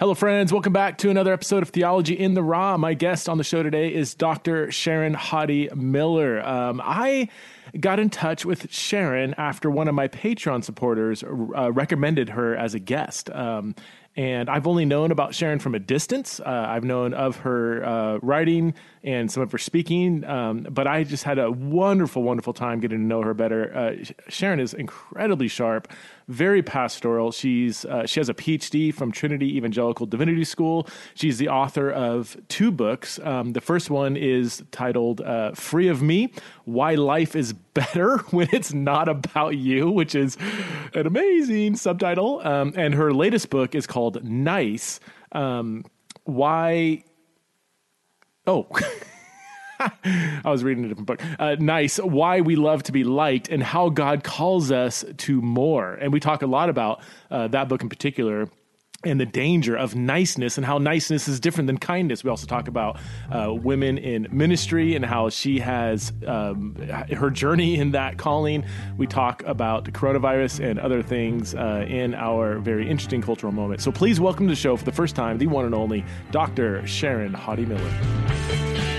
Hello, friends. Welcome back to another episode of Theology in the Raw. My guest on the show today is Dr. Sharon Hodde Miller. Um, I got in touch with Sharon after one of my Patreon supporters uh, recommended her as a guest. Um, and I've only known about Sharon from a distance. Uh, I've known of her uh, writing and some of her speaking, um, but I just had a wonderful, wonderful time getting to know her better. Uh, Sharon is incredibly sharp, very pastoral. She's uh, she has a PhD from Trinity Evangelical Divinity School. She's the author of two books. Um, the first one is titled uh, "Free of Me: Why Life Is Better When It's Not About You," which is an amazing subtitle. Um, and her latest book is called "Nice." Um, why? Oh. I was reading a different book. Uh, nice. Why we love to be liked and how God calls us to more. And we talk a lot about uh, that book in particular and the danger of niceness and how niceness is different than kindness. We also talk about uh, women in ministry and how she has um, her journey in that calling. We talk about coronavirus and other things uh, in our very interesting cultural moment. So please welcome to the show for the first time, the one and only Dr. Sharon Hodde Miller.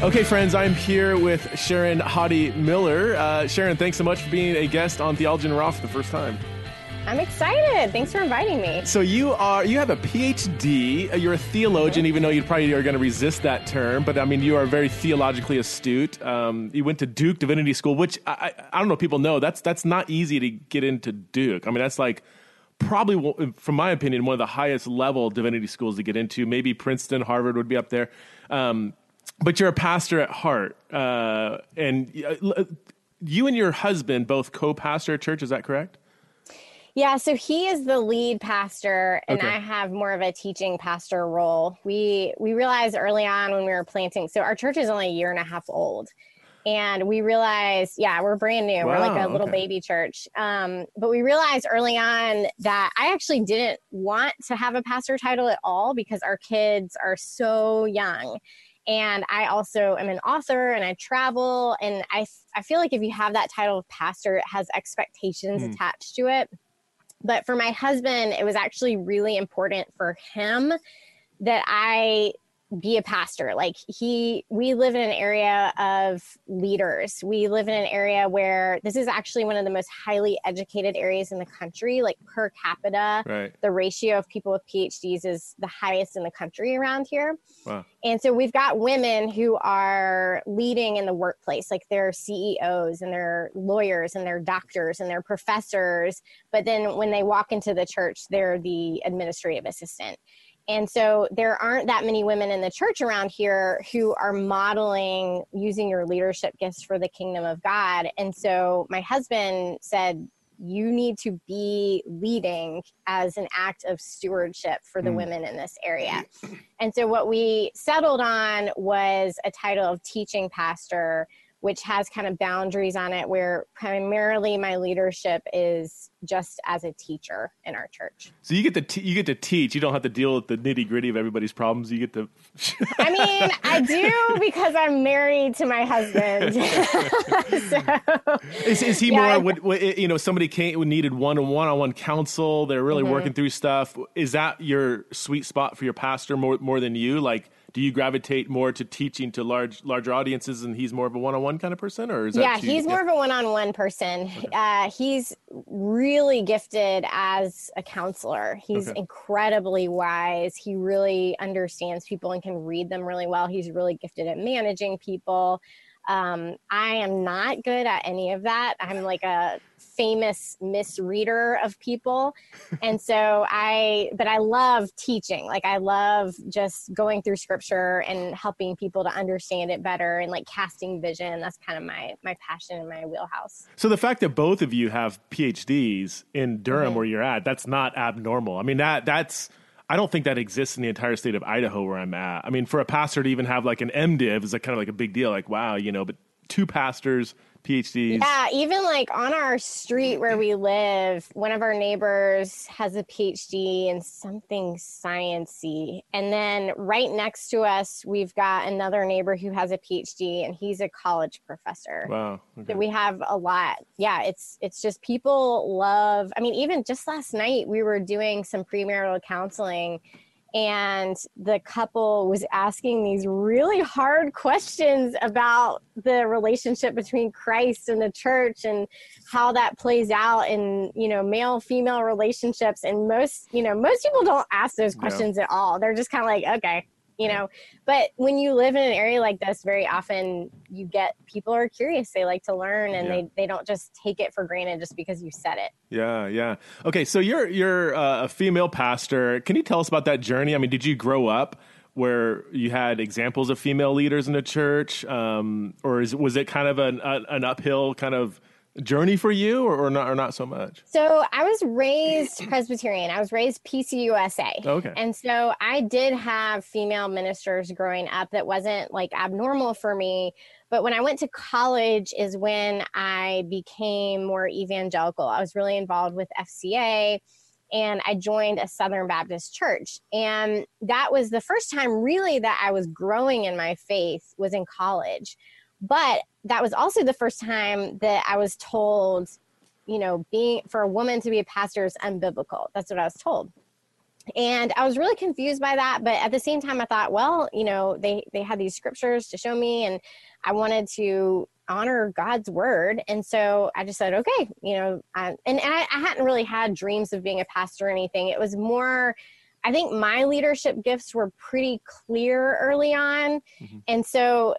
Okay, friends, I'm here with Sharon Hodde Miller. Uh, Sharon, thanks so much for being a guest on Theology in Raw for the first time. I'm excited. Thanks for inviting me. So you are you have a PhD. You're a theologian, even though you probably are going to resist that term. But I mean, you are very theologically astute. Um, you went to Duke Divinity School, which I, I don't know if people know. That's that's not easy to get into Duke. I mean, that's like probably, from my opinion, one of the highest level divinity schools to get into. Maybe Princeton, Harvard would be up there. Um, but you're a pastor at heart, uh, and uh, you and your husband both co-pastor a church. Is that correct? Yeah, so he is the lead pastor, and okay. I have more of a teaching pastor role. We we realized early on when we were planting. So our church is only a year and a half old, and we realized, yeah, we're brand new. Wow, we're like a little okay. baby church. Um, but we realized early on that I actually didn't want to have a pastor title at all because our kids are so young and I also am an author and I travel. And I, I feel like if you have that title of pastor, it has expectations mm. attached to it. But for my husband, it was actually really important for him that I be a pastor. Like he we live in an area of leaders. We live in an area where this is actually one of the most highly educated areas in the country. Like per capita right. the ratio of people with phds is the highest in the country around here. Wow. and so we've got women who are leading in the workplace like they're ceos and they're lawyers and they're doctors and they're professors. But then when they walk into the church they're the administrative assistant and so there aren't that many women in the church around here who are modeling using your leadership gifts for the kingdom of God. And so my husband said, you need to be leading as an act of stewardship for the mm. women in this area. And so what we settled on was a title of teaching pastor which has kind of boundaries on it where primarily my leadership is just as a teacher in our church. So you get to t- you get to teach. You don't have to deal with the nitty gritty of everybody's problems. You get to. I mean, I do because I'm married to my husband. so, is, is he yeah, more? What, you know, somebody came needed one on one on one counsel. They're really mm-hmm. working through stuff. Is that your sweet spot for your pastor more more than you? Like do you gravitate more to teaching to large larger audiences and he's more of a one-on-one kind of person or is that yeah he's more of a one-on-one person okay. uh, he's really gifted as a counselor he's okay. incredibly wise he really understands people and can read them really well he's really gifted at managing people um, I am not good at any of that. I'm like a famous misreader of people. And so I, but I love teaching. Like I love just going through scripture and helping people to understand it better and like casting vision. That's kind of my, my passion and my wheelhouse. So the fact that both of you have PhDs in Durham mm-hmm. where you're at, that's not abnormal. I mean, that that's, I don't think that exists in the entire state of Idaho where I'm at. I mean, for a pastor to even have like an MDiv is like kind of like a big deal. Like, wow, you know, but two pastors PhDs. Yeah, even like on our street where we live, one of our neighbors has a PhD in something sciency. And then right next to us, we've got another neighbor who has a PhD and he's a college professor. Wow. Okay. So we have a lot. Yeah, it's it's just people love. I mean, even just last night we were doing some premarital counseling and the couple was asking these really hard questions about the relationship between Christ and the church and how that plays out in you know male female relationships. And most you know most people don't ask those questions at all. They're just kind of like okay you know? But when you live in an area like this very often you get people are curious. They like to learn and yeah. they, they don't just take it for granted just because you said it. Yeah yeah. Okay so you're you're uh, a female pastor. Can you tell us about that journey? I mean did you grow up where you had examples of female leaders in the church? Um, or is, was it kind of an, an uphill kind of journey for you or, or, not or not so much? So i was raised presbyterian. I was raised pcusa okay. And so i did have female ministers growing up that wasn't like abnormal for me. But when i went to college is when i became more evangelical. I was really involved with fca and i joined a southern baptist church. And that was the first time really that i was growing in my faith was in college. But that was also the first time that I was told, you know, being for a woman to be a pastor is unbiblical. That's what I was told. And I was really confused by that, but at the same time I thought, well, you know, they they had these scriptures to show me and I wanted to honor God's word. And so I just said, okay, you know, I, and, and I, I hadn't really had dreams of being a pastor or anything. It was more I think my leadership gifts were pretty clear early on. Mm-hmm. And so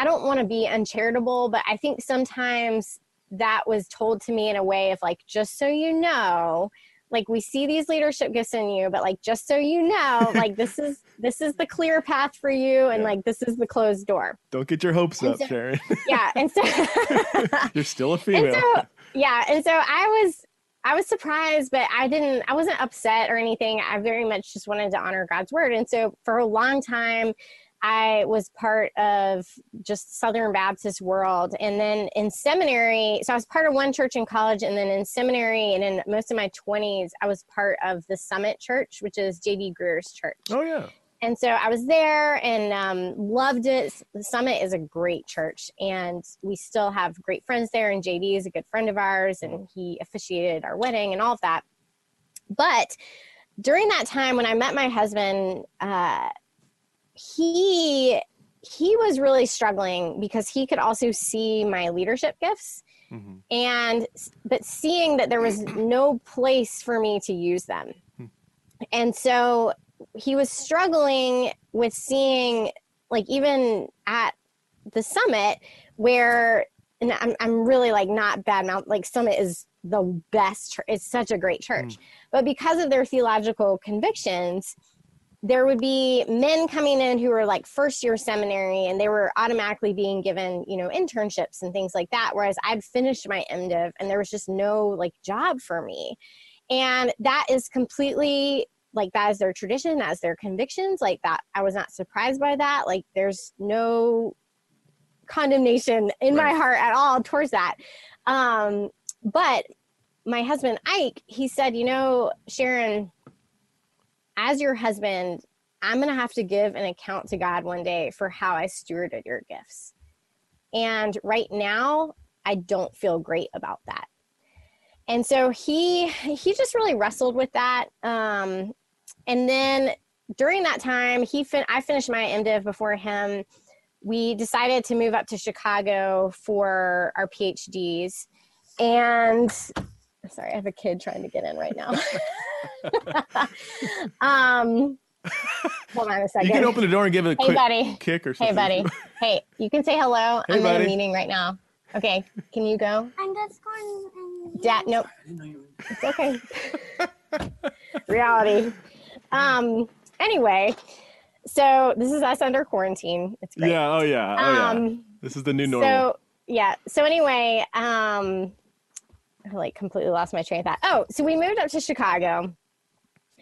I don't want to be uncharitable, but I think sometimes that was told to me in a way of like, just so you know, like we see these leadership gifts in you, but like just so you know, like this is this is the clear path for you, and yeah. like this is the closed door. Don't get your hopes and up, so, Sharon. yeah, and so you're still a female. So, yeah, and so I was I was surprised, but I didn't, I wasn't upset or anything. I very much just wanted to honor God's word. And so for a long time, I was part of just Southern Baptist world. And then in seminary, so I was part of one church in college. And then in seminary and in most of my 20s, I was part of the Summit Church, which is J.D. Greear's church. Oh, yeah. And so I was there and um, loved it. The Summit is a great church, and we still have great friends there. And JD is a good friend of ours, and he officiated our wedding and all of that. But during that time, when I met my husband, uh, he he was really struggling because he could also see my leadership gifts mm-hmm. and but seeing that there was no place for me to use them hmm. and so he was struggling with seeing like even at the summit where and I'm, I'm really like not bad mouth like summit is the best it's such a great church mm. but because of their theological convictions there would be men coming in who were like first year seminary and they were automatically being given you know internships and things like that whereas i'd finished my mdiv and there was just no like job for me. And that is completely like that is their tradition that is their convictions like that i was not surprised by that. Like there's no condemnation in right. my heart at all towards that. Um but my husband ike he said you know sharon as your husband, I'm going to have to give an account to God one day for how I stewarded your gifts. And right now, I don't feel great about that. And so he he just really wrestled with that. Um, and then during that time, he fin- I finished my MDiv before him. We decided to move up to Chicago for our PhDs. And sorry, I have a kid trying to get in right now. um, hold on a second. You can open the door and give it a hey, quick buddy. kick or something. Hey, buddy. hey, you can say hello. Hey, I'm buddy. in a meeting right now. Okay, can you go? I'm just going. And... Dad, nope. It's okay. Reality. Um. Anyway, so this is us under quarantine. It's great. Yeah. Oh yeah. Oh um, yeah. This is the new normal. So yeah. So anyway, um, I like completely lost my train of thought. Oh, so we moved up to Chicago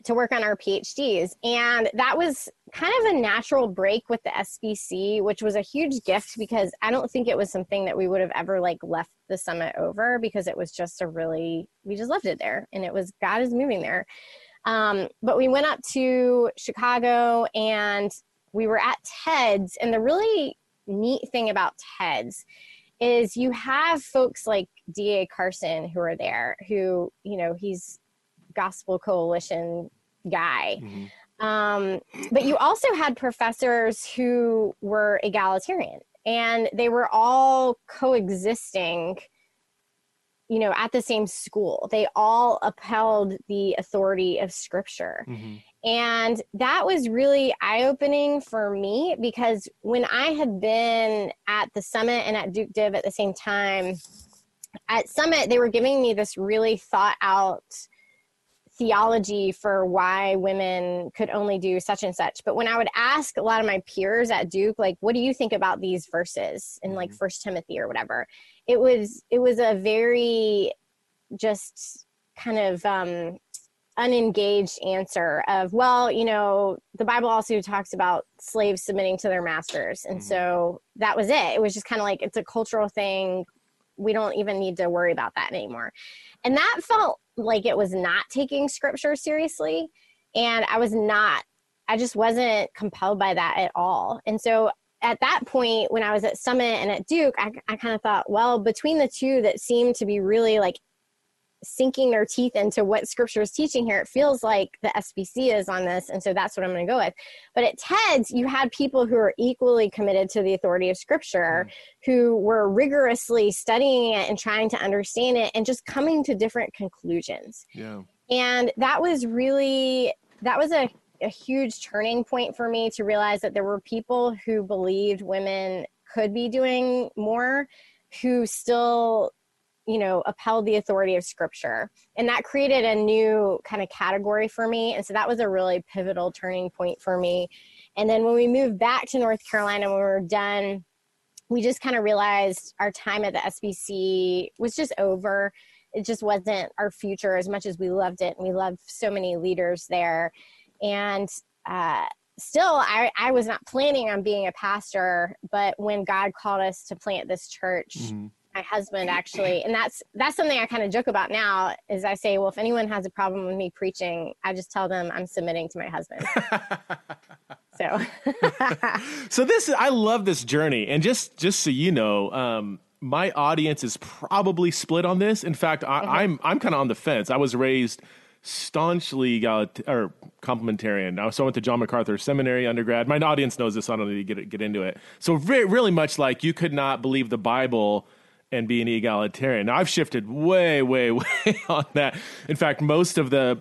to work on our PhDs. And that was kind of a natural break with the SBC, which was a huge gift because I don't think it was something that we would have ever like left the summit over because it was just a really, we just loved it there and it was God is moving there. Um, but we went up to Chicago and we were at TEDS. And the really neat thing about TEDS is you have folks like D.A. Carson who are there, who, you know, he's Gospel Coalition guy. Mm-hmm. Um, but you also had professors who were egalitarian and they were all coexisting you know at the same school they all upheld the authority of scripture mm-hmm. And that was really eye-opening for me because when i had been at the summit and at duke div at the same time at summit they were giving me this really thought out theology for why women could only do such and such but when i would ask a lot of my peers at duke like what do you think about these verses in like mm-hmm. first timothy or whatever it was it was a very just kind of um unengaged answer of well you know the bible also talks about slaves submitting to their masters and mm-hmm. so that was it it was just kind of like it's a cultural thing we don't even need to worry about that anymore and that felt like it was not taking scripture seriously. And I was not, I just wasn't compelled by that at all. And so at that point, when I was at Summit and at Duke, I, I kind of thought, well, between the two that seemed to be really like sinking their teeth into what scripture is teaching here. It feels like the SBC is on this, and so that's what I'm going to go with. But at TEDS, you had people who are equally committed to the authority of scripture, mm. who were rigorously studying it and trying to understand it, and just coming to different conclusions. Yeah. And that was really that was a a huge turning point for me to realize that there were people who believed women could be doing more who still you know upheld the authority of scripture. And that created a new kind of category for me. And so that was a really pivotal turning point for me. And then when we moved back to north carolina when we were done we just kind of realized our time at the sbc was just over. It just wasn't our future as much as we loved it. And we loved so many leaders there. And uh, still I, I was not planning on being a pastor. But when god called us to plant this church mm-hmm my husband actually and that's that's something i kind of joke about now is i say well if anyone has a problem with me preaching i just tell them i'm submitting to my husband so so this i love this journey and just just so you know um my audience is probably split on this in fact I, mm-hmm. i'm i'm kind of on the fence i was raised staunchly egalit- or complementarian. Now, so I went to John MacArthur Seminary undergrad. My audience knows this. I don't need to get get into it. So re- really much like you could not believe the Bible and be an egalitarian. Now, I've shifted way, way, way on that. In fact, most of the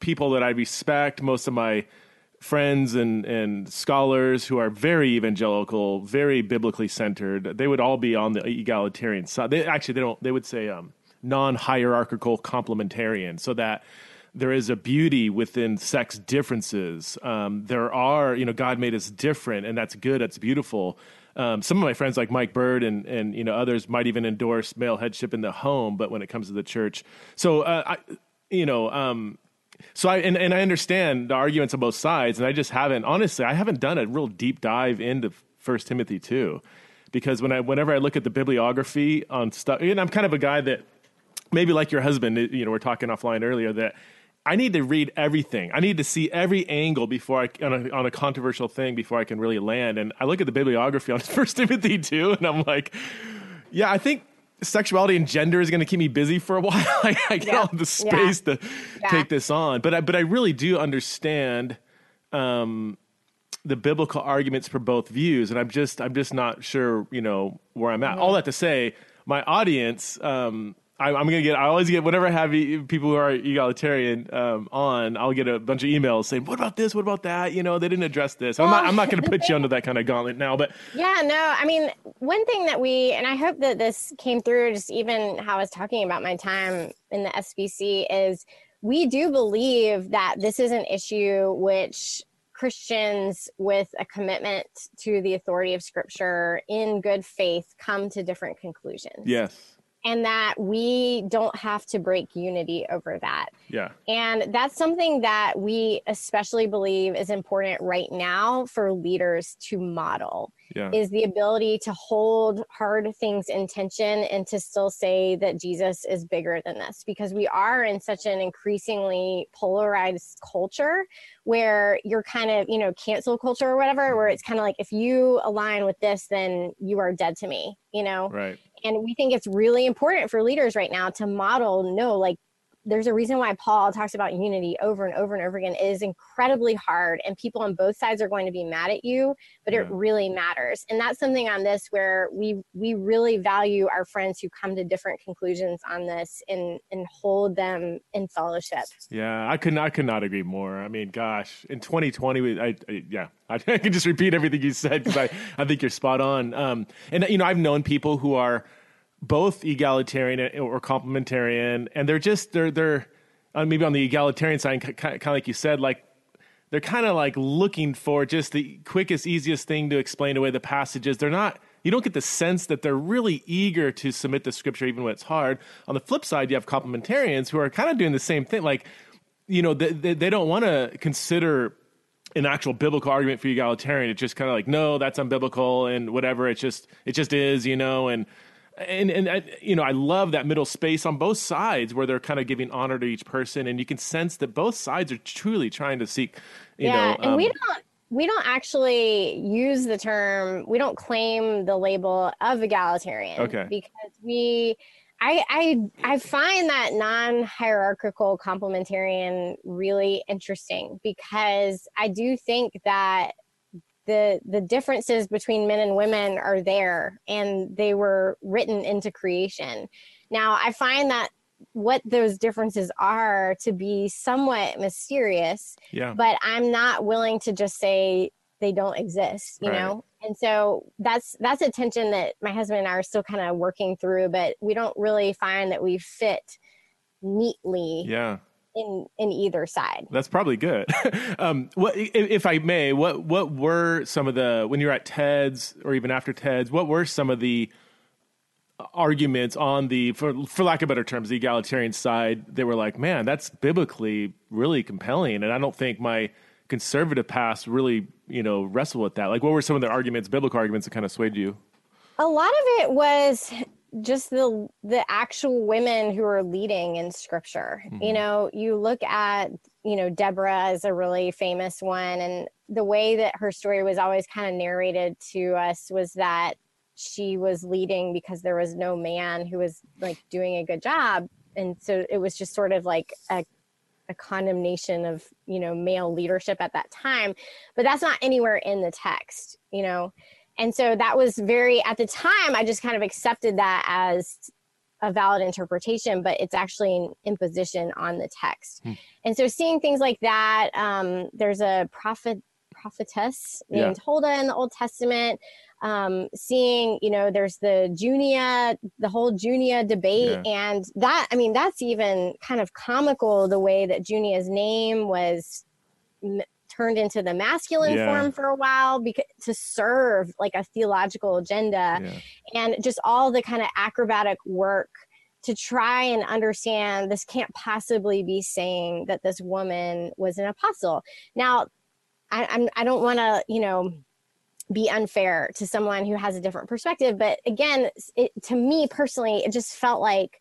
people that I respect, most of my friends and, and scholars who are very evangelical, very biblically centered, they would all be on the egalitarian side. They, actually, they don't. They would say um, non-hierarchical complementarian, so that there is a beauty within sex differences. Um, there are, you know, God made us different, and that's good. That's beautiful. Um, some of my friends, like Mike Bird and and you know others, might even endorse male headship in the home, but when it comes to the church, so uh, I, you know, um, so I and, and I understand the arguments on both sides, and I just haven't honestly, I haven't done a real deep dive into First Timothy two, because when I whenever I look at the bibliography on stuff, and I'm kind of a guy that maybe like your husband, you know, we're talking offline earlier that I need to read everything. I need to see every angle before I on a, on a controversial thing before I can really land. And I look at the bibliography on First Timothy two, and I'm like, yeah, I think sexuality and gender is going to keep me busy for a while. I, I get all the space yeah. to yeah. take this on, but I, but I really do understand um, the biblical arguments for both views, and I'm just I'm just not sure you know where I'm at. Mm-hmm. All that to say, my audience. Um, I, am gonna get. I always get whenever I have people who are egalitarian um, on. I'll get a bunch of emails saying, "What about this? What about that?" You know, they didn't address this. I'm not. I'm not gonna put you under that kind of gauntlet now. But yeah, no. I mean, one thing that we and I hope that this came through, just even how I was talking about my time in the SBC, is we do believe that this is an issue which Christians with a commitment to the authority of Scripture in good faith come to different conclusions. Yes and that we don't have to break unity over that. Yeah. And that's something that we especially believe is important right now for leaders to model. Yeah. Is the ability to hold hard things in tension and to still say that Jesus is bigger than this because we are in such an increasingly polarized culture where you're kind of, you know, cancel culture or whatever, where mm-hmm. it's kind of like if you align with this, then you are dead to me, you know? Right and we think it's really important for leaders right now to model no like there's a reason why Paul talks about unity over and over and over again. It is incredibly hard, and people on both sides are going to be mad at you, but yeah. it really matters. And that's something on this where we we really value our friends who come to different conclusions on this and and hold them in fellowship. Yeah, I could not, I could not agree more. I mean, gosh, in 2020, I, I yeah, I, I, can just repeat everything you said because I I think you're spot on. Um, and you know, I've known people who are both egalitarian or complementarian, and they're just they're they're uh, maybe on the egalitarian side, kind of like you said, like they're kind of like looking for just the quickest, easiest thing to explain away the passages. They're not. You don't get the sense that they're really eager to submit the scripture, even when it's hard. On the flip side, you have complementarians who are kind of doing the same thing. Like, you know, they, they, they don't want to consider an actual biblical argument for egalitarian. It's just kind of like, no, that's unbiblical and whatever. It's just it just is, you know, and and and I, you know I love that middle space on both sides where they're kind of giving honor to each person, and you can sense that both sides are truly trying to seek. You yeah, know, and um, we don't we don't actually use the term. We don't claim the label of egalitarian. Okay. Because we. I, I I find that non-hierarchical complementarian really interesting because I do think that the the differences between men and women are there and they were written into creation now i find that what those differences are to be somewhat mysterious yeah. but i'm not willing to just say they don't exist you right. know and so that's that's a tension that my husband and i are still kind of working through but we don't really find that we fit neatly yeah in in either side. That's probably good. um, what, if I may, what what were some of the when you were at TEDS or even after TEDS? What were some of the arguments on the for for lack of better terms the egalitarian side they were like man that's biblically really compelling and i don't think my conservative past really you know wrestle with that like what were some of the arguments biblical arguments that kind of swayed you a lot of it was just the the actual women who are leading in scripture. Mm-hmm. you know you look at you know deborah is a really famous one and the way that her story was always kind of narrated to us was that she was leading because there was no man who was like doing a good job. And so it was just sort of like a a condemnation of you know male leadership at that time. But that's not anywhere in the text you know and so that was very, at the time, I just kind of accepted that as a valid interpretation, but it's actually an imposition on the text. Hmm. And so seeing things like that, um, there's a prophet prophetess named yeah. Huldah in the Old Testament. Um, seeing, you know, there's the Junia, the whole Junia debate, yeah. and that, I mean, that's even kind of comical the way that Junia's name was turned into the masculine yeah. form for a while because to serve like a theological agenda yeah. and just all the kind of acrobatic work to try and understand this can't possibly be saying that this woman was an apostle now I, I'm, i don't want to you know be unfair to someone who has a different perspective but again it, to me personally it just felt like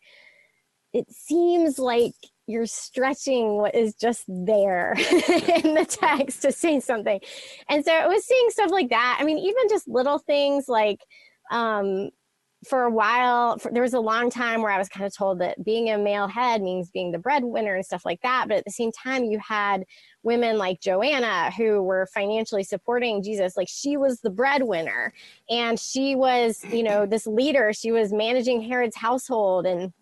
it seems like you're stretching what is just there in the text to say something. And so it was seeing stuff like that. I mean, even just little things like um, for a while, for, there was a long time where I was kind of told that being a male head means being the breadwinner and stuff like that. But at the same time, you had women like Joanna who were financially supporting Jesus. Like she was the breadwinner and she was, you know, this leader. She was managing Herod's household and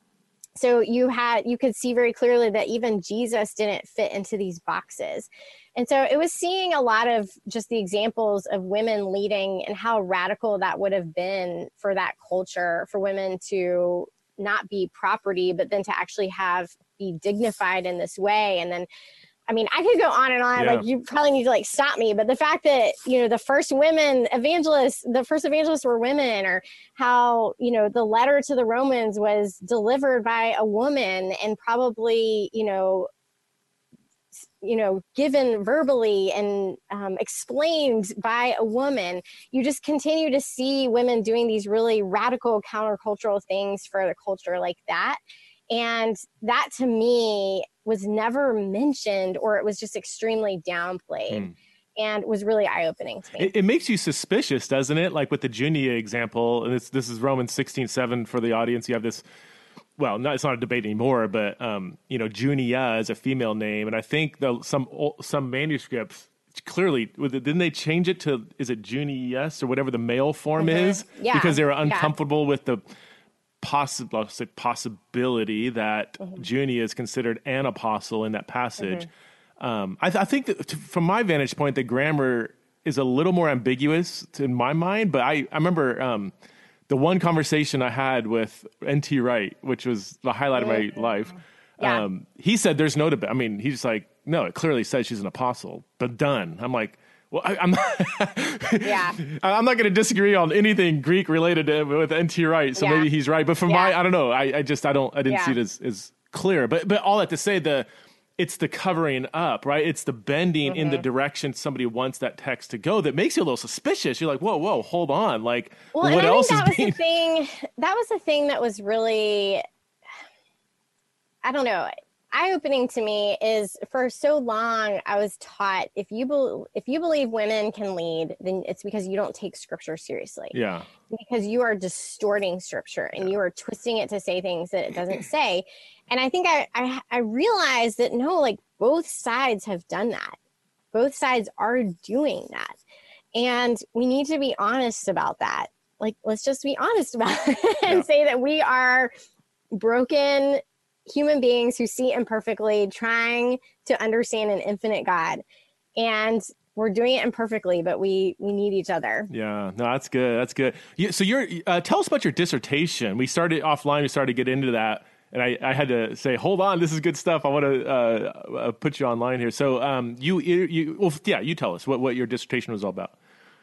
so you had you could see very clearly that even jesus didn't fit into these boxes. And so it was seeing a lot of just the examples of women leading and how radical that would have been for that culture for women to not be property but then to actually have be dignified in this way. And then I mean, I could go on and on. Yeah. Like, you probably need to like stop me. But the fact that you know the first women evangelists, the first evangelists were women, or how you know the letter to the Romans was delivered by a woman, and probably you know you know given verbally and um, explained by a woman you just continue to see women doing these really radical countercultural things for the culture like that and that to me was never mentioned or it was just extremely downplayed. Mm. And was really eye opening to me. It, it, makes you suspicious, doesn't it? Like with the Junia example, and this this is Romans sixteen seven for the audience. You have this well, not, it's not a debate anymore, but um, you know, Junia is a female name, and I think the, some some manuscripts clearly didn't they change it to is it Junius or whatever the male form mm-hmm. is yeah. because they were uncomfortable yeah. with the possible possibility that mm-hmm. Junia is considered an apostle in that passage. Mm-hmm. Um, I, th- I, think that from my vantage point, the grammar is a little more ambiguous in my mind. But I, I remember um, the one conversation I had with N.T. Wright, which was the highlight mm-hmm. of my life. Yeah. Um, he said, "There's no debate." I mean, he's like, "No, it clearly says she's an apostle." But done. I'm like, well, I, am yeah. I'm not going to disagree on anything Greek related to, with NT Wright, so yeah. maybe he's right. But for yeah. my, I don't know. I, I just I don't I didn't yeah. see it as, as clear. But but all that to say the it's the covering up, right? It's the bending mm-hmm. in the mm-hmm. direction somebody wants that text to go that makes you a little suspicious. You're like, whoa, whoa, hold on. Like, well, what else that is was being... the thing. That was the thing that was really, I don't know eye opening to me is for so long I was taught if you be, if you believe women can lead, then it's because you don't take scripture seriously. Yeah. Because you are distorting scripture and you are twisting it to say things that it doesn't say. And I think I, I I realized that no, like both sides have done that. Both sides are doing that. And we need to be honest about that. Like let's just be honest about it and yeah. say that we are broken human beings who see imperfectly, trying to understand an infinite God. And we're doing it imperfectly, but we we need each other. Yeah, no, that's good. That's good. You, so you're uh, tell us about your dissertation. We started offline. We started to get into that, and I, I had to say, hold on, this is good stuff. I want to uh, uh, put you online here. So um, you you well, yeah, you tell us what what your dissertation was all about.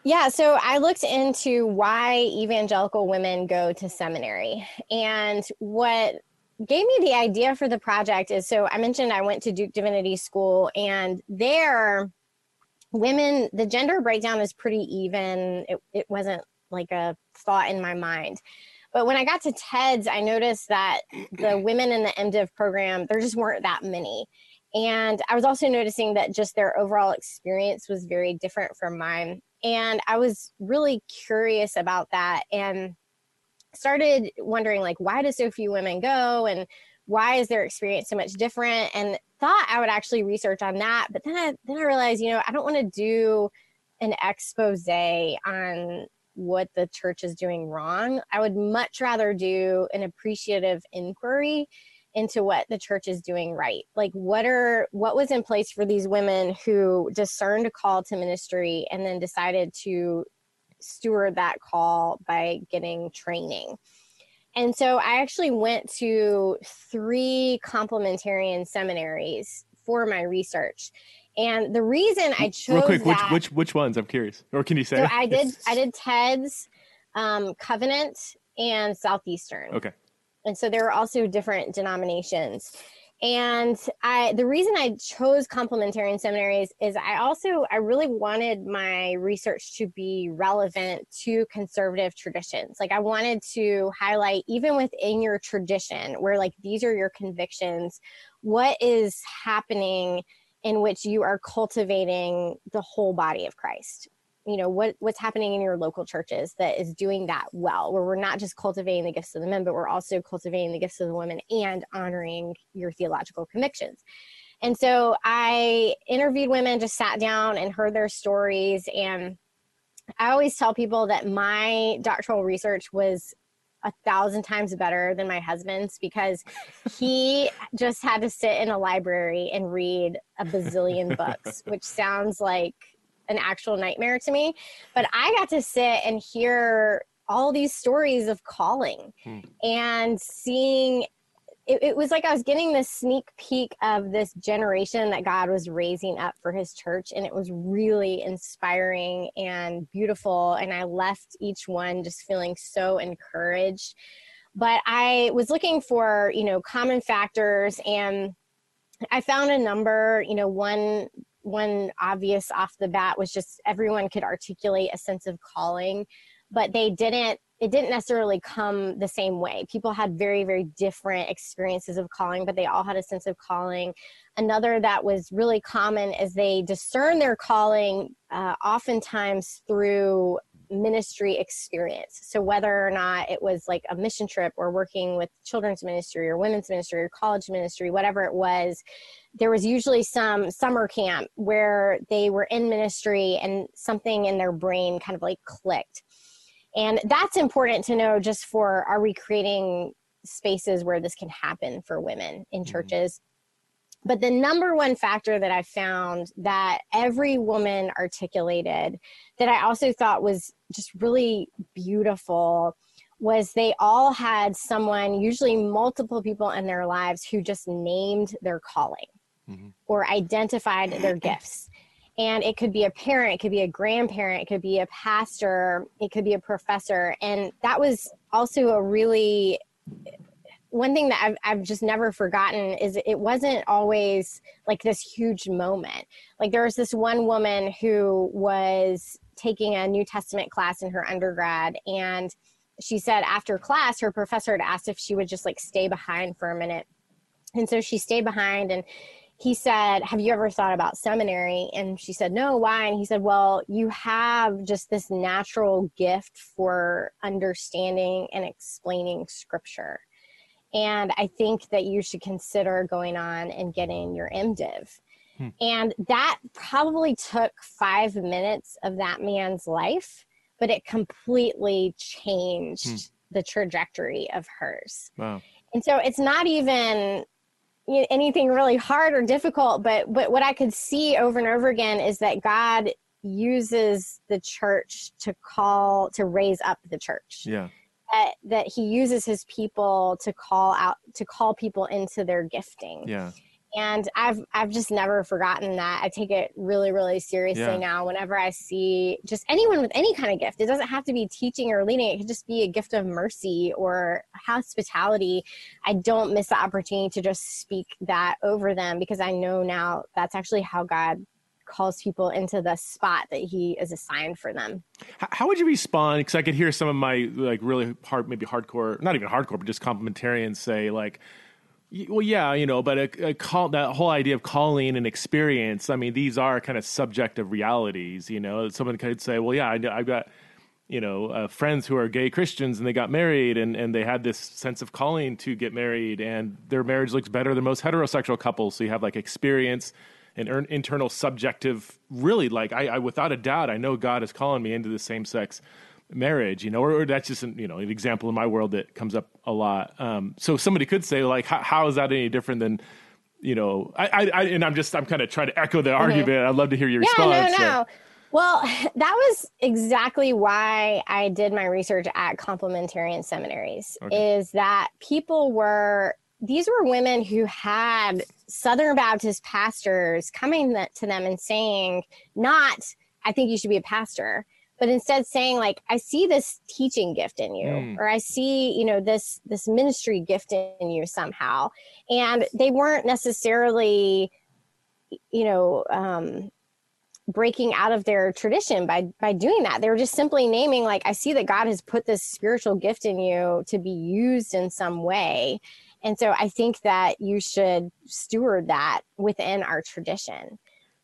Yeah, so I looked into why evangelical women go to seminary and what gave me the idea for the project is so I mentioned I went to Duke Divinity School and there women the gender breakdown is pretty even. It it wasn't like a thought in my mind. But when I got to TEDS, I noticed that the women in the MDiv program, there just weren't that many. And I was also noticing that just their overall experience was very different from mine. And I was really curious about that. And started wondering like why do so few women go? And why is their experience so much different? And thought i would actually research on that. But then i then i realized you know i don't want to do an expose on what the church is doing wrong. I would much rather do an appreciative inquiry into what the church is doing right. Like what are what was in place for these women who discerned a call to ministry and then decided to steward that call by getting training. And so I actually went to three complementarian seminaries for my research. And the reason I chose real quick, that, which which which ones? I'm curious. Or can you say? So I did I did TEDS, um, Covenant, and Southeastern. Okay. And so there were also different denominations and i the reason i chose complementarian seminaries is i also i really wanted my research to be relevant to conservative traditions. Like i wanted to highlight even within your tradition where like these are your convictions what is happening in which you are cultivating the whole body of christ you know what what's happening in your local churches that is doing that well where we're not just cultivating the gifts of the men but we're also cultivating the gifts of the women and honoring your theological convictions. And so i interviewed women just sat down and heard their stories and i always tell people that my doctoral research was a thousand times better than my husband's because he just had to sit in a library and read a bazillion books, which sounds like an actual nightmare to me. But I got to sit and hear all these stories of calling hmm. and seeing it, it, was like I was getting this sneak peek of this generation that God was raising up for his church. And it was really inspiring and beautiful. And I left each one just feeling so encouraged. But I was looking for, you know, common factors and I found a number, you know, one one obvious off the bat was just everyone could articulate a sense of calling, but they didn't it didn't necessarily come the same way. People had very, very different experiences of calling, but they all had a sense of calling. Another that was really common is they discern their calling uh, oftentimes through ministry experience. So whether or not it was like a mission trip or working with children's ministry or women's ministry or college ministry, whatever it was, there was usually some summer camp where they were in ministry and something in their brain kind of like clicked and that's important to know just for are we creating spaces where this can happen for women in mm-hmm. churches? But the number one factor that I found that every woman articulated that I also thought was just really beautiful was they all had someone, usually multiple people in their lives, who just named their calling mm-hmm. or identified their gifts. And it could be a parent it could be a grandparent it could be a pastor it could be a professor. And that was also a really one thing that I've, I've just never forgotten is it wasn't always like this huge moment. Like there was this one woman who was taking a new testament class in her undergrad and she said after class her professor had asked if she would just like stay behind for a minute. And so she stayed behind and he said, Have you ever thought about seminary? And she said, No, why? And he said, Well, you have just this natural gift for understanding and explaining scripture. And I think that you should consider going on and getting your MDiv. Hmm. And that probably took five minutes of that man's life, but it completely changed hmm. the trajectory of hers. Wow. And so it's not even anything really hard or difficult but but what i could see over and over again is that god uses the church to call to raise up the church. Yeah. That, that he uses his people to call out to call people into their gifting. Yeah and i've i've just never forgotten that i take it really really seriously yeah. now whenever i see just anyone with any kind of gift it doesn't have to be teaching or leading it could just be a gift of mercy or hospitality i don't miss the opportunity to just speak that over them because i know now that's actually how god calls people into the spot that he is assigned for them. How would you respond? Because I could hear some of my like really hard, maybe hardcore, not even hardcore, but just complementarians say like, well, yeah, you know, but a, a, call that whole idea of calling and experience. I mean, these are kind of subjective realities. You know, someone could say, "Well, yeah, I, I've got." You know, uh, friends who are gay Christians and they got married and, and they had this sense of calling to get married and their marriage looks better than most heterosexual couples. So you have like experience and internal subjective, really like I, I, without a doubt, I know God is calling me into the same sex marriage, you know, or, or, that's just an, you know an example in my world that comes up a lot. Um, so somebody could say like, how, how is that any different than you know? I, I, and I'm just I'm kind of trying to echo the mm-hmm. argument. I'd love to hear your yeah, response. No, no. So. Well, that was exactly why I did my research at complementarian seminaries. Okay. Is that people were these were women who had Southern Baptist pastors coming to them and saying, not, I think you should be a pastor but instead saying like i see this teaching gift in you mm. or i see you know this this ministry gift in you somehow. And they weren't necessarily you know um breaking out of their tradition by by doing that. They were just simply naming like i see that god has put this spiritual gift in you to be used in some way. And so i think that you should steward that within our tradition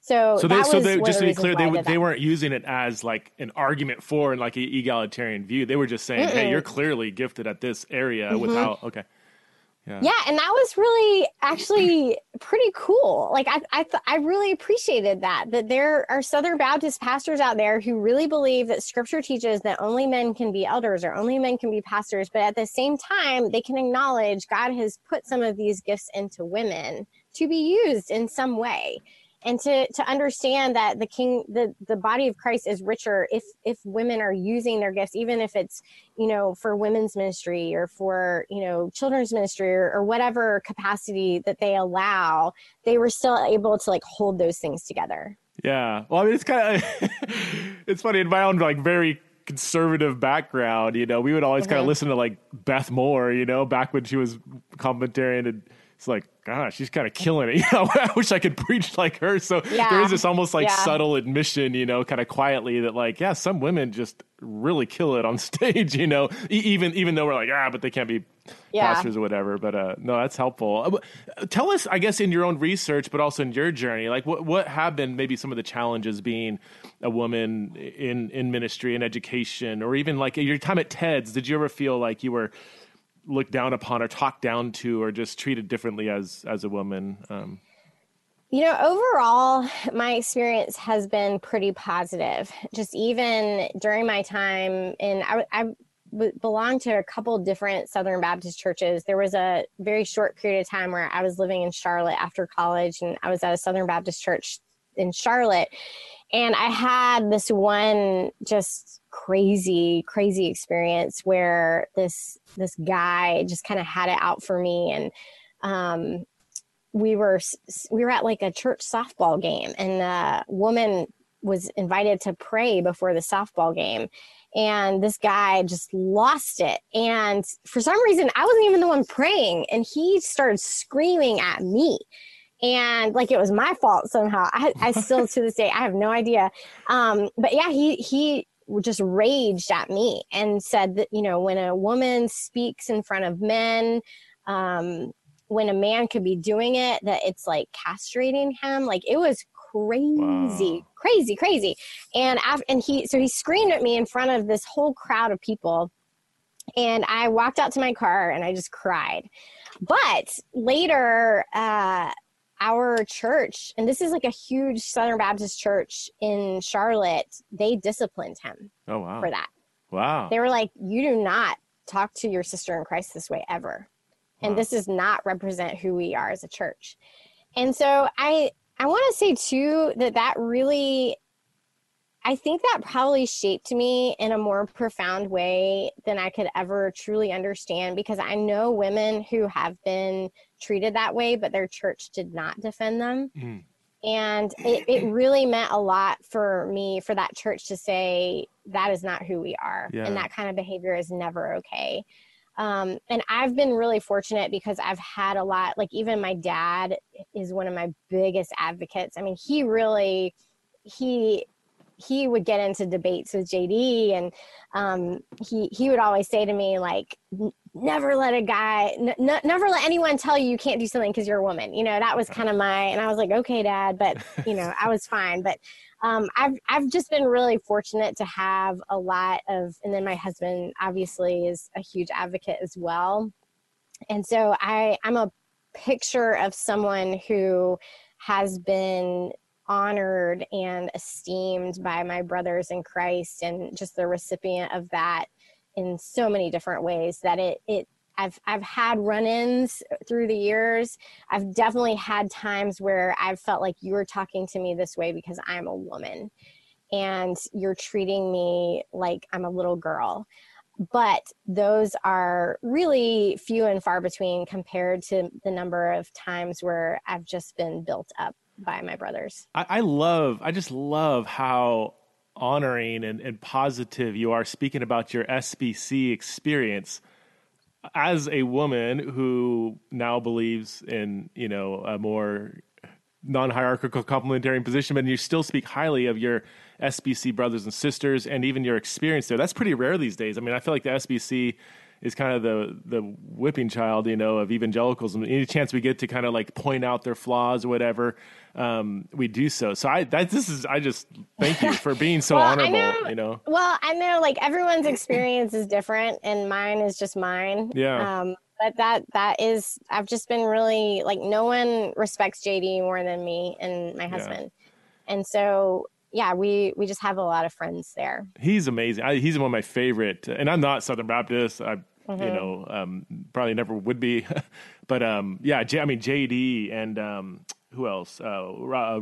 so, so they, so they, just to be clear, they they weren't using it as like an argument for and like an egalitarian view. They were just saying, Mm-mm. "Hey, you're clearly gifted at this area." Mm-hmm. Without okay, yeah. yeah, and that was really actually pretty cool. Like I, I, th- I really appreciated that. That there are Southern Baptist pastors out there who really believe that Scripture teaches that only men can be elders or only men can be pastors, but at the same time, they can acknowledge God has put some of these gifts into women to be used in some way and to to understand that the king the the body of christ is richer if if women are using their gifts even if it's you know for women's ministry or for you know children's ministry or, or whatever capacity that they allow they were still able to like hold those things together yeah well i mean it's kind of it's funny in my own like very conservative background you know we would always mm-hmm. kind of listen to like beth moore you know back when she was complementarian and it's like, gosh, she's kind of killing it. You know, I wish I could preach like her. So yeah. there is this almost like yeah. subtle admission, you know, kind of quietly that like, yeah, some women just really kill it on stage, you know, e- even even though we're like, ah, but they can't be yeah. pastors or whatever. But uh, no, that's helpful. Uh, tell us, I guess, in your own research, but also in your journey, like what what have been maybe some of the challenges being a woman in in ministry and education, or even like your time at TEDS. Did you ever feel like you were looked down upon or talked down to or just treated differently as as a woman um, you know overall my experience has been pretty positive. Just even during my time in i, I belonged to a couple different southern baptist churches. There was a very short period of time where i was living in charlotte after college and i was at a southern baptist church in charlotte. And i had this one just crazy crazy experience where this this guy just kind of had it out for me. And um we were we were at like a church softball game and a woman was invited to pray before the softball game. And this guy just lost it. And for some reason i wasn't even the one praying and he started screaming at me. And like it was my fault somehow. I, I still to this day i have no idea. Um, but yeah he he just raged at me and said that you know when a woman speaks in front of men um, when a man could be doing it that it's like castrating him. Like it was crazy wow. crazy crazy. And after, and he so he screamed at me in front of this whole crowd of people. And i walked out to my car and i just cried. But later uh our church, and this is like a huge Southern Baptist church in Charlotte, they disciplined him. Oh, wow. For that. Wow. They were like, you do not talk to your sister in Christ this way ever. Wow. And this does not represent who we are as a church. And so I, I want to say too that that really I think that probably shaped me in a more profound way than I could ever truly understand because I know women who have been treated that way, but their church did not defend them. Mm. And it, it really meant a lot for me for that church to say, that is not who we are. Yeah. And that kind of behavior is never okay. Um, and I've been really fortunate because I've had a lot, like, even my dad is one of my biggest advocates. I mean, he really, he he would get into debates with JD, and um, he he would always say to me like, "Never let a guy, n- n- never let anyone tell you you can't do something because you're a woman." You know, that was kind of my, and I was like, "Okay, Dad," but you know, I was fine. But um, I've I've just been really fortunate to have a lot of, and then my husband obviously is a huge advocate as well, and so I I'm a picture of someone who has been honored and esteemed by my brothers in Christ and just the recipient of that in so many different ways that it it I've I've had run-ins through the years. I've definitely had times where I've felt like you were talking to me this way because I'm a woman and you're treating me like I'm a little girl. But those are really few and far between compared to the number of times where I've just been built up by my brothers. I, I love, I just love how honoring and, and positive you are speaking about your SBC experience. As a woman who now believes in you know a more non-hierarchical complementarian position but you still speak highly of your SBC brothers and sisters and even your experience there that's pretty rare these days. I mean i feel like the SBC is kind of the the whipping child, you know, of evangelicals. Any chance we get to kind of like point out their flaws or whatever, um, we do so. So I that this is I just thank you for being so well, honorable. Know, you know. Well, I know like everyone's experience is different, and mine is just mine. Yeah. Um, but that that is I've just been really like no one respects JD more than me and my husband, yeah. and so yeah, we we just have a lot of friends there. He's amazing. I, he's one of my favorite, and I'm not Southern Baptist. I Mm-hmm. You know, um, probably never would be, but um, yeah. J- I mean, JD and um, who else? Uh,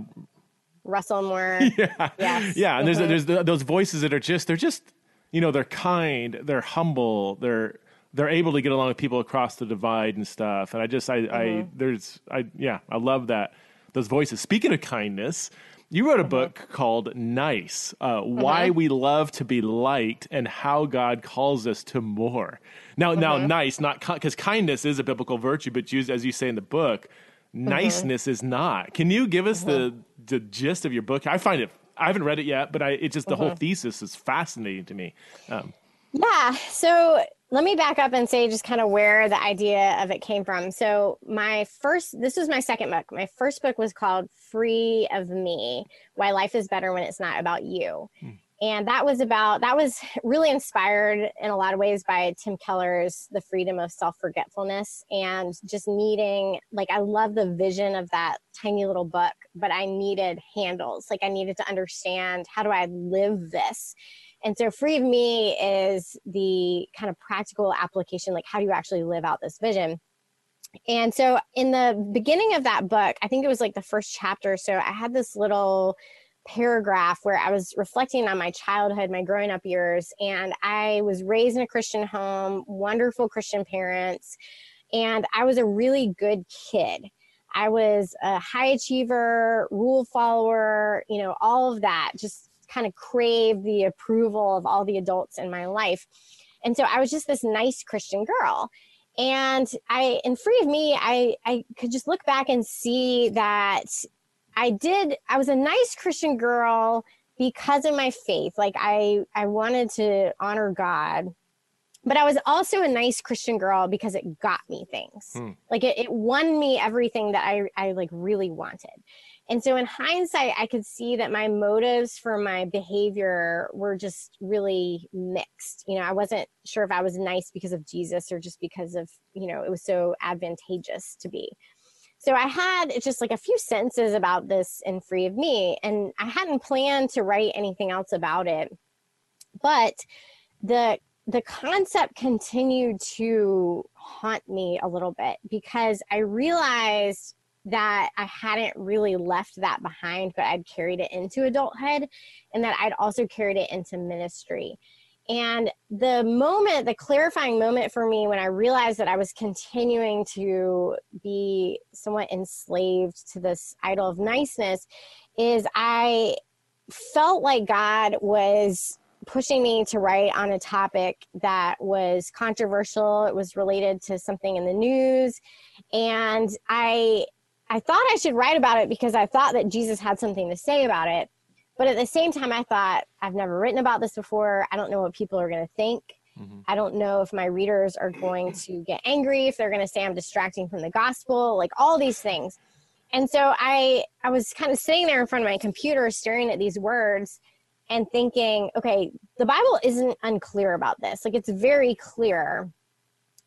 Russell Moore. yeah. Yes. Yeah. And mm-hmm. there's there's the, those voices that are just they're just you know they're kind, they're humble, they're they're able to get along with people across the divide and stuff. And I just I mm-hmm. I there's I yeah I love that those voices. Speaking of kindness. You wrote a mm-hmm. book called Nice uh, Why mm-hmm. We Love to Be Liked and How God Calls Us to More. Now, now, mm-hmm. nice, not because kindness is a biblical virtue, but used, as you say in the book, niceness is not. Can you give us the the gist of your book? I find it. I haven't read it yet, but I it just the whole thesis is fascinating to me. Um, yeah. So let me back up and say just kind of where the idea of it came from. So my first, this was my second book. My first book was called Free of Me: Why Life Is Better When It's Not About You. Hmm and that was about that was really inspired in a lot of ways by tim keller's the freedom of self-forgetfulness and just needing like i love the vision of that tiny little book but i needed handles like i needed to understand how do i live this and so free of me is the kind of practical application like how do you actually live out this vision and so in the beginning of that book i think it was like the first chapter so i had this little paragraph where I was reflecting on my childhood, my growing up years, and I was raised in a Christian home, wonderful Christian parents, and I was a really good kid. I was a high achiever, rule follower, you know, all of that, just kind of crave the approval of all the adults in my life. And so I was just this nice Christian girl. And I, in Free of Me, I, I could just look back and see that I did, I was a nice Christian girl because of my faith. Like I, I wanted to honor God, but I was also a nice Christian girl because it got me things. Hmm. Like it, it won me everything that I, I like really wanted. And so in hindsight, I could see that my motives for my behavior were just really mixed. You know, I wasn't sure if I was nice because of Jesus or just because of, you know, it was so advantageous to be. So I had just like a few sentences about this in Free of Me, and I hadn't planned to write anything else about it. But the the concept continued to haunt me a little bit because I realized that I hadn't really left that behind, but I'd carried it into adulthood and that I'd also carried it into ministry. And the moment, the clarifying moment for me when I realized that I was continuing to be somewhat enslaved to this idol of niceness is I felt like God was pushing me to write on a topic that was controversial. It was related to something in the news. And I I thought I should write about it because I thought that Jesus had something to say about it. But at the same time, I thought, I've never written about this before. I don't know what people are going to think. Mm-hmm. I don't know if my readers are going to get angry, if they're going to say I'm distracting from the gospel, like all these things. And so I I was kind of sitting there in front of my computer staring at these words and thinking, okay, the Bible isn't unclear about this. Like it's very clear.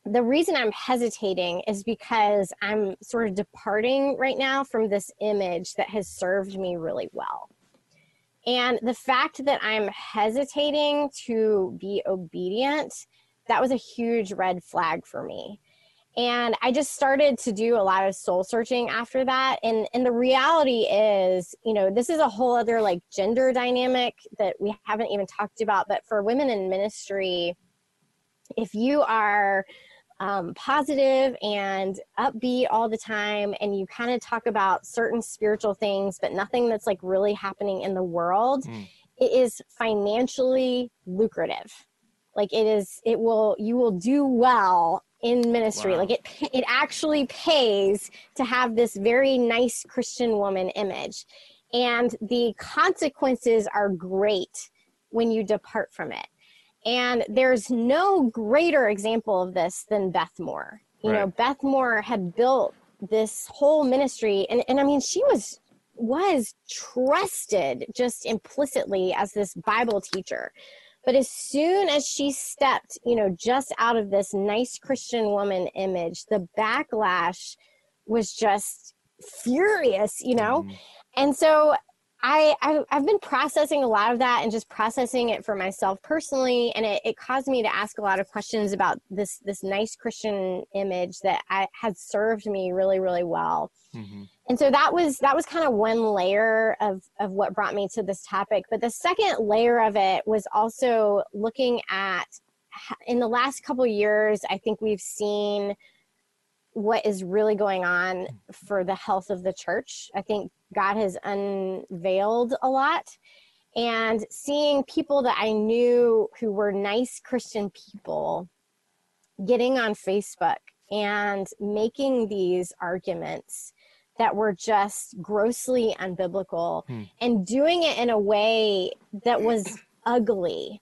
The reason I'm hesitating is because I'm sort of departing right now from this image that has served me really well. And the fact that I'm hesitating to be obedient, that was a huge red flag for me. And I just started to do a lot of soul searching after that. And and the reality is, you know, this is a whole other like gender dynamic that we haven't even talked about. But for women in ministry, if you are um, positive and upbeat all the time and you kind of talk about certain spiritual things but nothing that's like really happening in the world mm. it is financially lucrative like it is it will you will do well in ministry wow. like it it actually pays to have this very nice christian woman image and the consequences are great when you depart from it and there's no greater example of this than Beth Moore. You right. know, Beth Moore had built this whole ministry and, and I mean she was was trusted just implicitly as this Bible teacher. But as soon as she stepped, you know, just out of this nice Christian woman image, the backlash was just furious, you know? Mm. And so I, I have been processing a lot of that and just processing it for myself personally, and it, it caused me to ask a lot of questions about this this nice Christian image that I, had served me really really well. Mm-hmm. and so that was that was kind of one layer of of what brought me to this topic but the second layer of it was also looking at in the last couple years i think we've seen what is really going on for the health of the church. I think god has unveiled a lot. And seeing people that i knew who were nice christian people getting on facebook and making these arguments that were just grossly unbiblical hmm. and doing it in a way that was ugly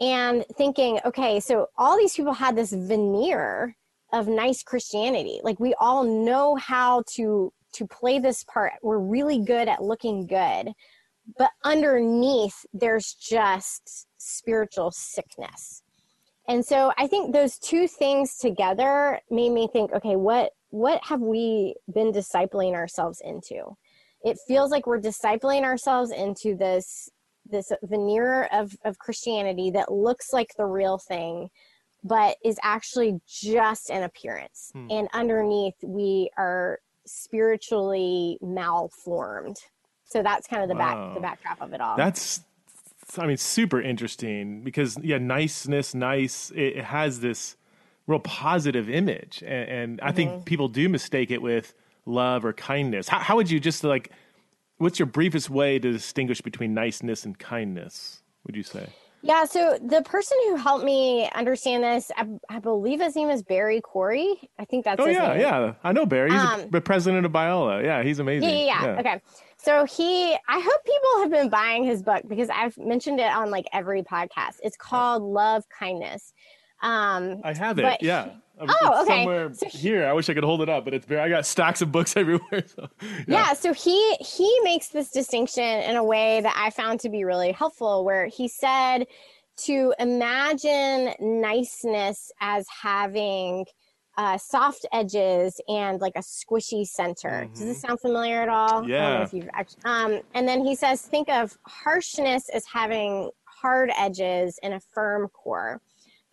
and thinking okay so all these people had this veneer of nice christianity. Like we all know how to to play this part. We're really good at looking good but underneath there's just spiritual sickness. And so i think those two things together made me think okay what what have we been discipling ourselves into? It feels like we're discipling ourselves into this this veneer of of christianity that looks like the real thing but is actually just an appearance hmm. and underneath we are spiritually malformed so that's kind of the wow. back the backdrop of it all that's I mean, super interesting because yeah, niceness, nice. It, it has this real positive image, and, and mm-hmm. I think mm-hmm. people do mistake it with love or kindness. How, how would you just like? What's your briefest way to distinguish between niceness and kindness? Would you say? Yeah, so the person who helped me understand this, I, I believe his name is Barry Corey. I think that's. Oh yeah, name. yeah, I know Barry. He's um, the president of Biola. Yeah, he's amazing. Yeah, yeah, yeah. Okay, so he, I hope people have been buying his book because I've mentioned it on like every podcast. It's called Love Kindness. Um, I have it. Yeah. Oh, okay. Somewhere so he, here, I wish I could hold it up, but it's very. I got stacks of books everywhere. So, yeah. yeah. So he he makes this distinction in a way that I found to be really helpful, where he said to imagine niceness as having uh, soft edges and like a squishy center. Mm-hmm. Does this mm-hmm. sound familiar at all? Yeah. Actually, um, and then he says, think of harshness as having hard edges and a firm core.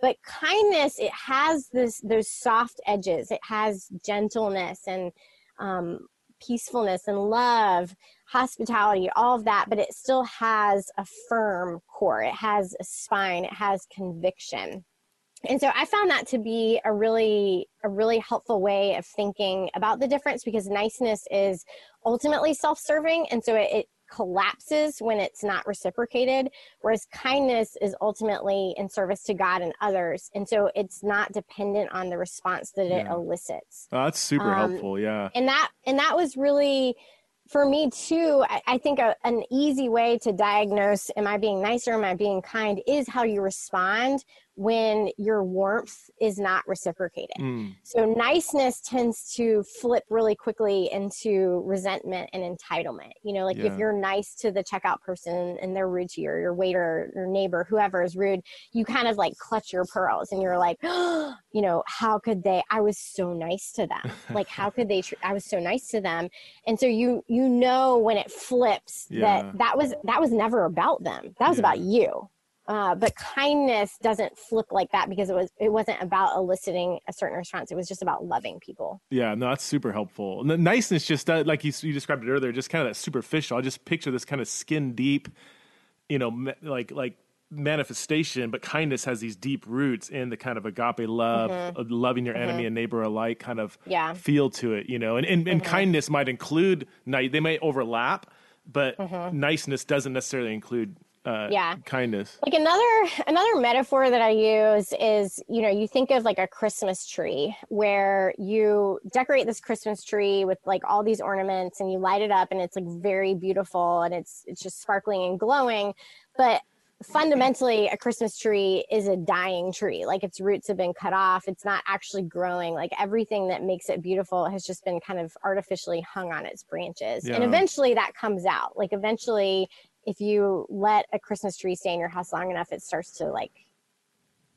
But kindness, it has this those soft edges. It has gentleness and um, peacefulness and love, hospitality, all of that. But it still has a firm core. It has a spine. It has conviction and so i found that to be a really a really helpful way of thinking about the difference because niceness is ultimately self-serving and so it, it, collapses when it's not reciprocated whereas kindness is ultimately in service to god and others. And so it's not dependent on the response that it elicits. Oh, that's super um, helpful yeah. and that and that was really for me too, I, I think a, an easy way to diagnose am I being nice or am I being kind? is how you respond when your warmth is not reciprocated. Mm. So niceness tends to flip really quickly into resentment and entitlement. You know, like yeah. if you're nice to the checkout person and they're rude to you, or your waiter, your neighbor, whoever is rude, you kind of like clutch your pearls and you're like, oh, you know, how could they? I was so nice to them. like, how could they? Tr- I was so nice to them. And so you you know when it flips yeah. that that was that was never about them. That was yeah. about you. Uh, but kindness doesn't flip like that because it was it wasn't about eliciting a certain response. It was just about loving people. Yeah, no, that's super helpful. And niceness just uh, like you, you described it earlier, just kind of that superficial. I just picture this kind of skin deep, you know, like like manifestation. But kindness has these deep roots in the kind of agape love, mm-hmm. loving your mm-hmm. enemy and neighbor alike, kind of yeah. feel to it. You know, and and, and mm-hmm. kindness might include night. They may overlap, but mm-hmm. niceness doesn't necessarily include uh, yeah. kindness. Like another another metaphor that i use is you know you think of like a christmas tree where you decorate this christmas tree with like all these ornaments and you light it up and it's like very beautiful and it's it's just sparkling and glowing. But fundamentally a christmas tree is a dying tree. Like its roots have been cut off. It's not actually growing. Like everything that makes it beautiful has just been kind of artificially hung on its branches. Yeah. and eventually that comes out. Like eventually if you let a Christmas tree stay in your house long enough, it starts to like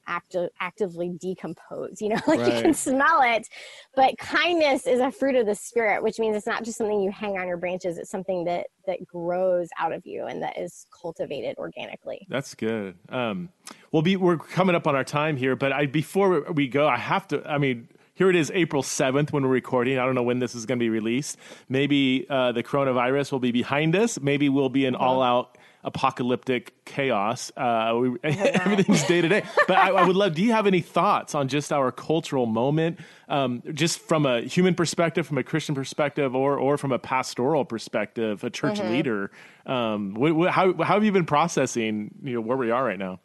active actively decompose you know like right. you can smell it. But kindness is a fruit of the spirit which means it's not just something you hang on your branches it's something that that grows out of you and that is cultivated organically. That's good. Um we'll be we're coming up on our time here but i before we go i have to i mean here it is, April 7th when we're recording. I don't know when this is going to be released. Maybe uh, the coronavirus will be behind us. Maybe we'll be an all out apocalyptic chaos. Uh, we, everything's day to day. But I, I, would love, do you have any thoughts on just our cultural moment, um, just from a human perspective, from a Christian perspective, or, or from a pastoral perspective, a church mm-hmm. leader? Um, what, what, how, how have you been processing you know, where we are right now?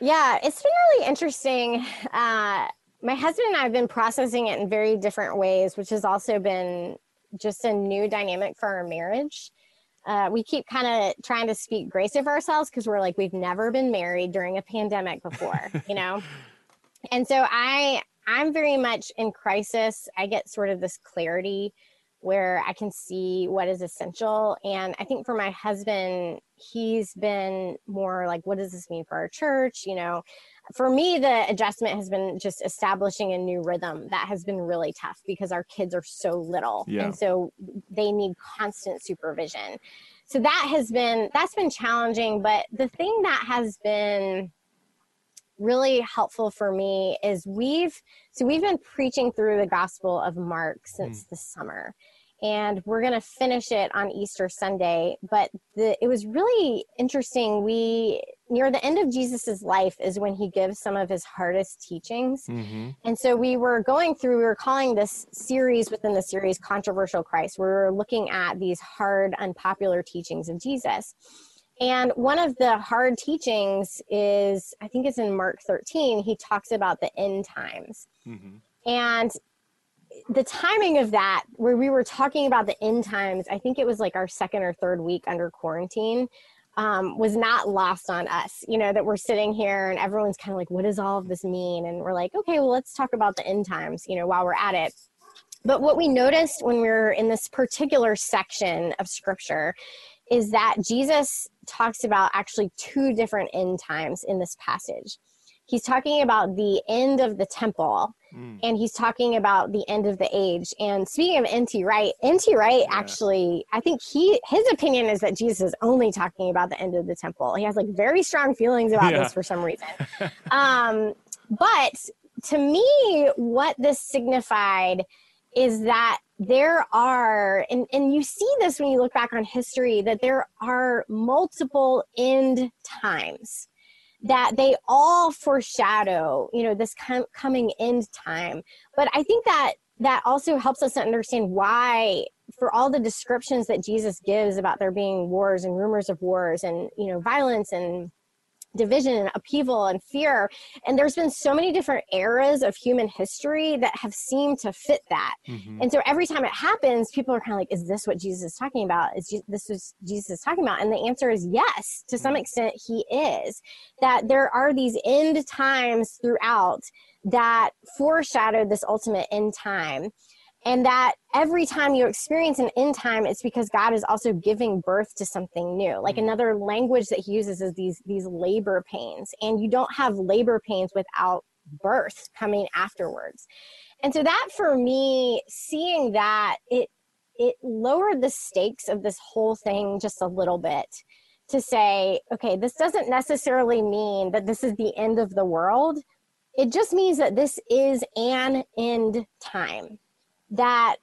Yeah, it's been really interesting. Uh, my husband and I have been processing it in very different ways, which has also been just a new dynamic for our marriage. Uh, we keep kind of trying to speak grace of ourselves because we're like we've never been married during a pandemic before you know? And so i i'm very much in crisis. I get sort of this clarity where i can see what is essential. And i think for my husband he's been more like what does this mean for our church? You know for me, the adjustment has been just establishing a new rhythm that has been really tough because our kids are so little. Yeah. And so they need constant supervision. So that has been that's been challenging, but the thing that has been really helpful for me is we've so we've been preaching through the gospel of Mark since mm. the summer and we're going to finish it on Easter Sunday. But the, it was really interesting. We near the end of Jesus's life is when he gives some of his hardest teachings, mm-hmm. and so we were going through. We were calling this series within the series "Controversial Christ." We were looking at these hard, unpopular teachings of Jesus. And one of the hard teachings is, I think it's in Mark 13, he talks about the end times. Mm-hmm. And the timing of that, where we were talking about the end times, I think it was like our second or third week under quarantine, um, was not lost on us. You know, that we're sitting here and everyone's kind of like, what does all of this mean? And we're like, okay, well, let's talk about the end times, you know, while we're at it. But what we noticed when we are in this particular section of scripture is that Jesus talks about actually two different end times in this passage. He's talking about the end of the temple Mm. And he's talking about the end of the age. And speaking of N.T. Wright, N.T. Wright yeah. actually, I think he his opinion is that Jesus is only talking about the end of the temple. He has like very strong feelings about yeah. this for some reason. um, but to me, what this signified is that there are, and, and you see this when you look back on history, that there are multiple end times that they all foreshadow, you know, this com- coming end time. But I think that that also helps us to understand why for all the descriptions that Jesus gives about there being wars and rumors of wars and you know violence and division and upheaval and fear. And there's been so many different eras of human history that have seemed to fit that. Mm-hmm. And so every time it happens, people are kind of like, is this what Jesus is talking about? Is this what Jesus is talking about? And the answer is yes, to some mm-hmm. extent, he is. That there are these end times throughout that foreshadowed this ultimate end time and that every time you experience an end time it's because god is also giving birth to something new. Like mm-hmm. another language that he uses is these these labor pains. And you don't have labor pains without birth coming afterwards. And so that for me seeing that it it lowered the stakes of this whole thing just a little bit to say okay this doesn't necessarily mean that this is the end of the world. It just means that this is an end time that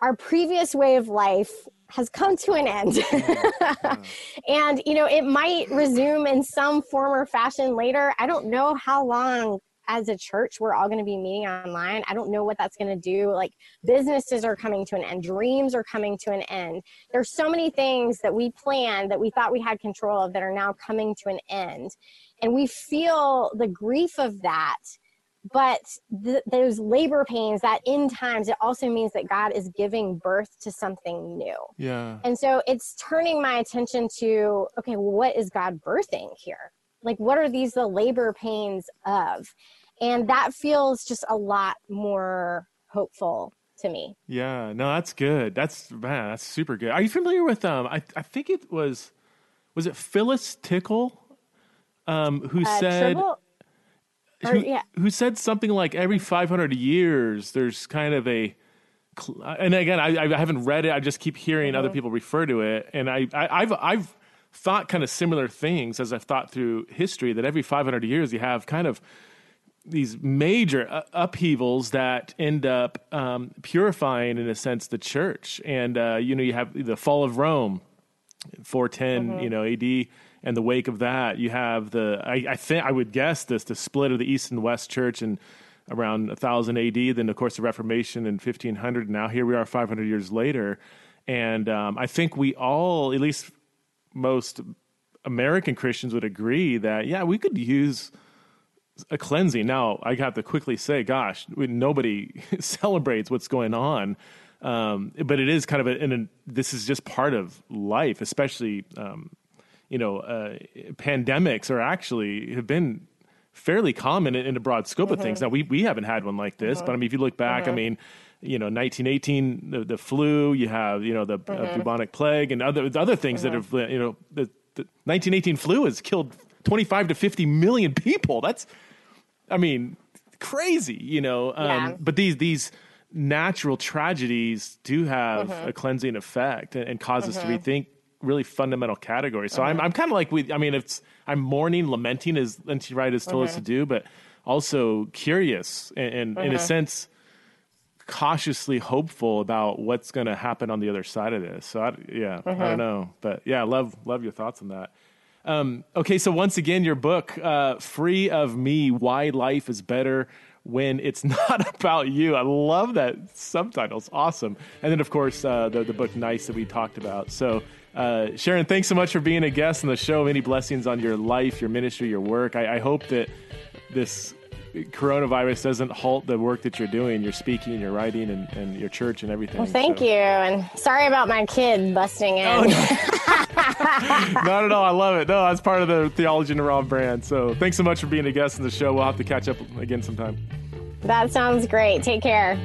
our previous way of life has come to an end. and, you know, it might resume in some form or fashion later. I don't know how long as a church we're all going to be meeting online. I don't know what that's going to do. Like businesses are coming to an end, dreams are coming to an end. There's so many things that we planned that we thought we had control of that are now coming to an end. And we feel the grief of that but th- those labor pains that in times it also means that god is giving birth to something new. Yeah. And so it's turning my attention to okay well, what is god birthing here? Like what are these the labor pains of? And that feels just a lot more hopeful to me. Yeah no that's good. That's man that's super good. Are you familiar with um i, I think it was was it phyllis tickle um who uh, said Tribble? Who, yeah. who said something like every 500 years there's kind of a and again I, I haven't read it i just keep hearing mm-hmm. other people refer to it and I, I have i've thought kind of similar things as i've thought through history that every 500 years you have kind of these major upheavals that end up um, purifying, in a sense, the church. And uh, you know, you have the fall of Rome, 410, mm-hmm. you know, AD, and the wake of that. You have the I, I think I would guess this the split of the East and West Church and around 1000 AD. Then, of course, the Reformation in 1500. Now here we are, 500 years later, and um, I think we all, at least most American Christians, would agree that yeah, we could use a cleansing. Now, I have to quickly say, gosh, nobody celebrates what's going on. Um, but it is kind of a, this is just part of life, especially, um, you know, uh, pandemics are actually have been fairly common in, in a broad scope mm-hmm. of things. Mm-hmm. Now, we, we haven't had one like this, mm-hmm. but I mean, if you look back, mm-hmm. I mean, you know, 1918, the, the flu, you have, you know, the uh, bubonic plague and other, other things that have, you know, the, the 1918 flu has killed 25 to 50 million people. That's, I mean, crazy, you know. Um, yeah. But these these natural tragedies do have a cleansing effect and, and cause us to rethink really fundamental categories. So I'm mm-hmm. I'm kind of like we. I mean, it's I'm mourning, lamenting, as N.T. Wright has told us to do, but also curious and, and in a sense cautiously hopeful about what's going to happen on the other side of this. So I, yeah, I don't know, but yeah, love love your thoughts on that. Um, okay, so once again, your book, uh, Free of Me Why Life is Better When It's Not About You. I love that subtitle. It's awesome. And then, of course, uh, the, the book Nice that we talked about. So, uh, Sharon, thanks so much for being a guest on the show. Many blessings on your life, your ministry, your work. I, I hope that this coronavirus doesn't halt the work that you're doing, You're speaking, you're writing, and, and your church and everything. Well, thank so. you. And sorry about my kid busting in. Oh, no. Not at all. I love it. No, that's part of the Theology in the Raw brand. So thanks so much for being a guest on the show. We'll have to catch up again sometime. That sounds great. Take care.